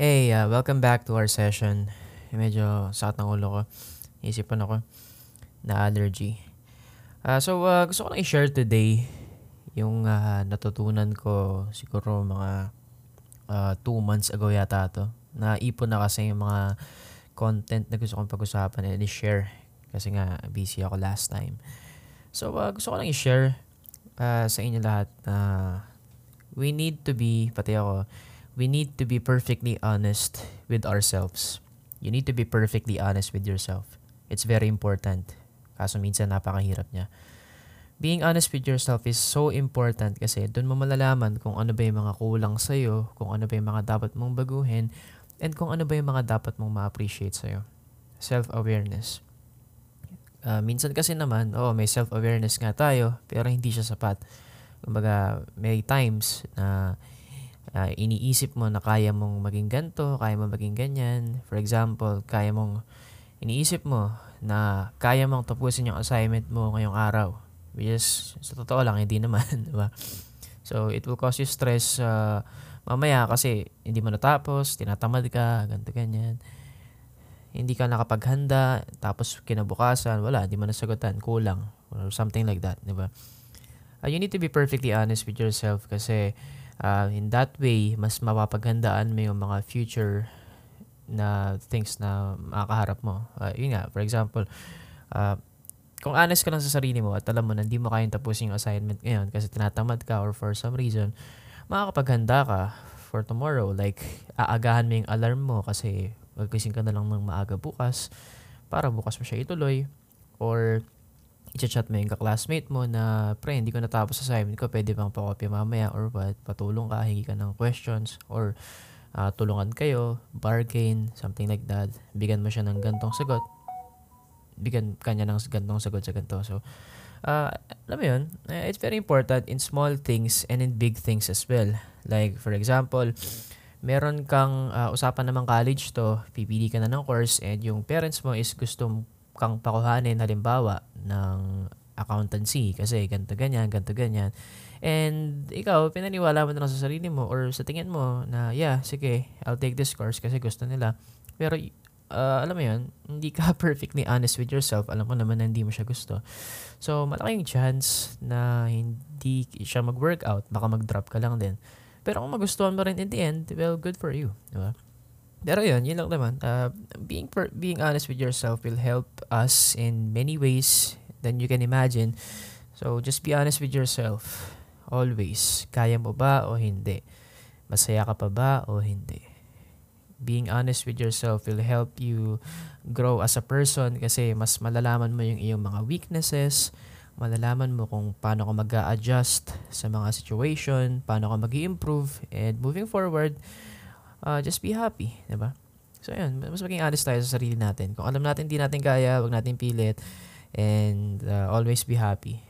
Hey, uh, welcome back to our session. Medyo sakit ng ulo ko. Isipan ako na allergy. Uh, so, uh, gusto ko lang i-share today yung uh, natutunan ko siguro mga uh, two months ago yata to. Naipon na kasi yung mga content na gusto kong pag-usapan and i-share kasi nga busy ako last time. So, uh, gusto ko lang i-share uh, sa inyo lahat na uh, we need to be, pati ako, we need to be perfectly honest with ourselves. You need to be perfectly honest with yourself. It's very important. Kaso minsan napakahirap niya. Being honest with yourself is so important kasi doon mo malalaman kung ano ba yung mga kulang sa'yo, kung ano ba yung mga dapat mong baguhin, and kung ano ba yung mga dapat mong ma-appreciate sa'yo. Self-awareness. Uh, minsan kasi naman, oh, may self-awareness nga tayo, pero hindi siya sapat. Kumbaga, may times na uh, iniisip mo na kaya mong maging ganto, kaya mong maging ganyan. For example, kaya mong iniisip mo na kaya mong tapusin yung assignment mo ngayong araw. Which is, sa totoo lang, hindi naman, di ba? So, it will cause you stress uh, mamaya kasi hindi mo natapos, tinatamad ka, ganto ganyan. Hindi ka nakapaghanda, tapos kinabukasan, wala, hindi mo nasagutan, kulang, or something like that, di ba? Uh, you need to be perfectly honest with yourself kasi uh, in that way, mas mapapaghandaan mo yung mga future na things na makakaharap mo. Uh, yun nga, for example, uh, kung honest ka lang sa sarili mo at alam mo na hindi mo kayang tapusin yung assignment ngayon kasi tinatamad ka or for some reason, makakapaghanda ka for tomorrow. Like, aagahan mo yung alarm mo kasi magising ka na lang ng maaga bukas para bukas mo siya ituloy. Or, i-chat mo yung classmate mo na, pre, hindi ko natapos sa assignment ko, pwede bang pakopya mamaya or what, patulong ka, hingi ka ng questions, or uh, tulungan kayo, bargain, something like that. Bigyan mo siya ng gantong sagot. Bigyan kanya ng gantong sagot sa ganto. So, uh, alam mo yun, uh, it's very important in small things and in big things as well. Like, for example, meron kang uh, usapan namang college to, pipili ka na ng course and yung parents mo is gusto kang pakuhanin halimbawa ng accountancy kasi ganto ganyan, ganto ganyan. And ikaw, pinaniwala mo na lang sa sarili mo or sa tingin mo na, yeah, sige, I'll take this course kasi gusto nila. Pero, uh, alam mo yun, hindi ka perfectly honest with yourself. Alam mo naman na hindi mo siya gusto. So, malaking chance na hindi siya mag-workout. Baka mag-drop ka lang din. Pero kung magustuhan mo rin in the end, well, good for you. Diba? Pero yun, yun lang naman. Uh, being per- being honest with yourself will help us in many ways than you can imagine. So, just be honest with yourself. Always. Kaya mo ba o hindi? Masaya ka pa ba o hindi? Being honest with yourself will help you grow as a person kasi mas malalaman mo yung iyong mga weaknesses, malalaman mo kung paano ka mag adjust sa mga situation, paano ka mag improve and moving forward, uh, just be happy, di ba? So, yun, mas maging honest tayo sa sarili natin. Kung alam natin hindi natin kaya, wag natin pilit, and uh, always be happy.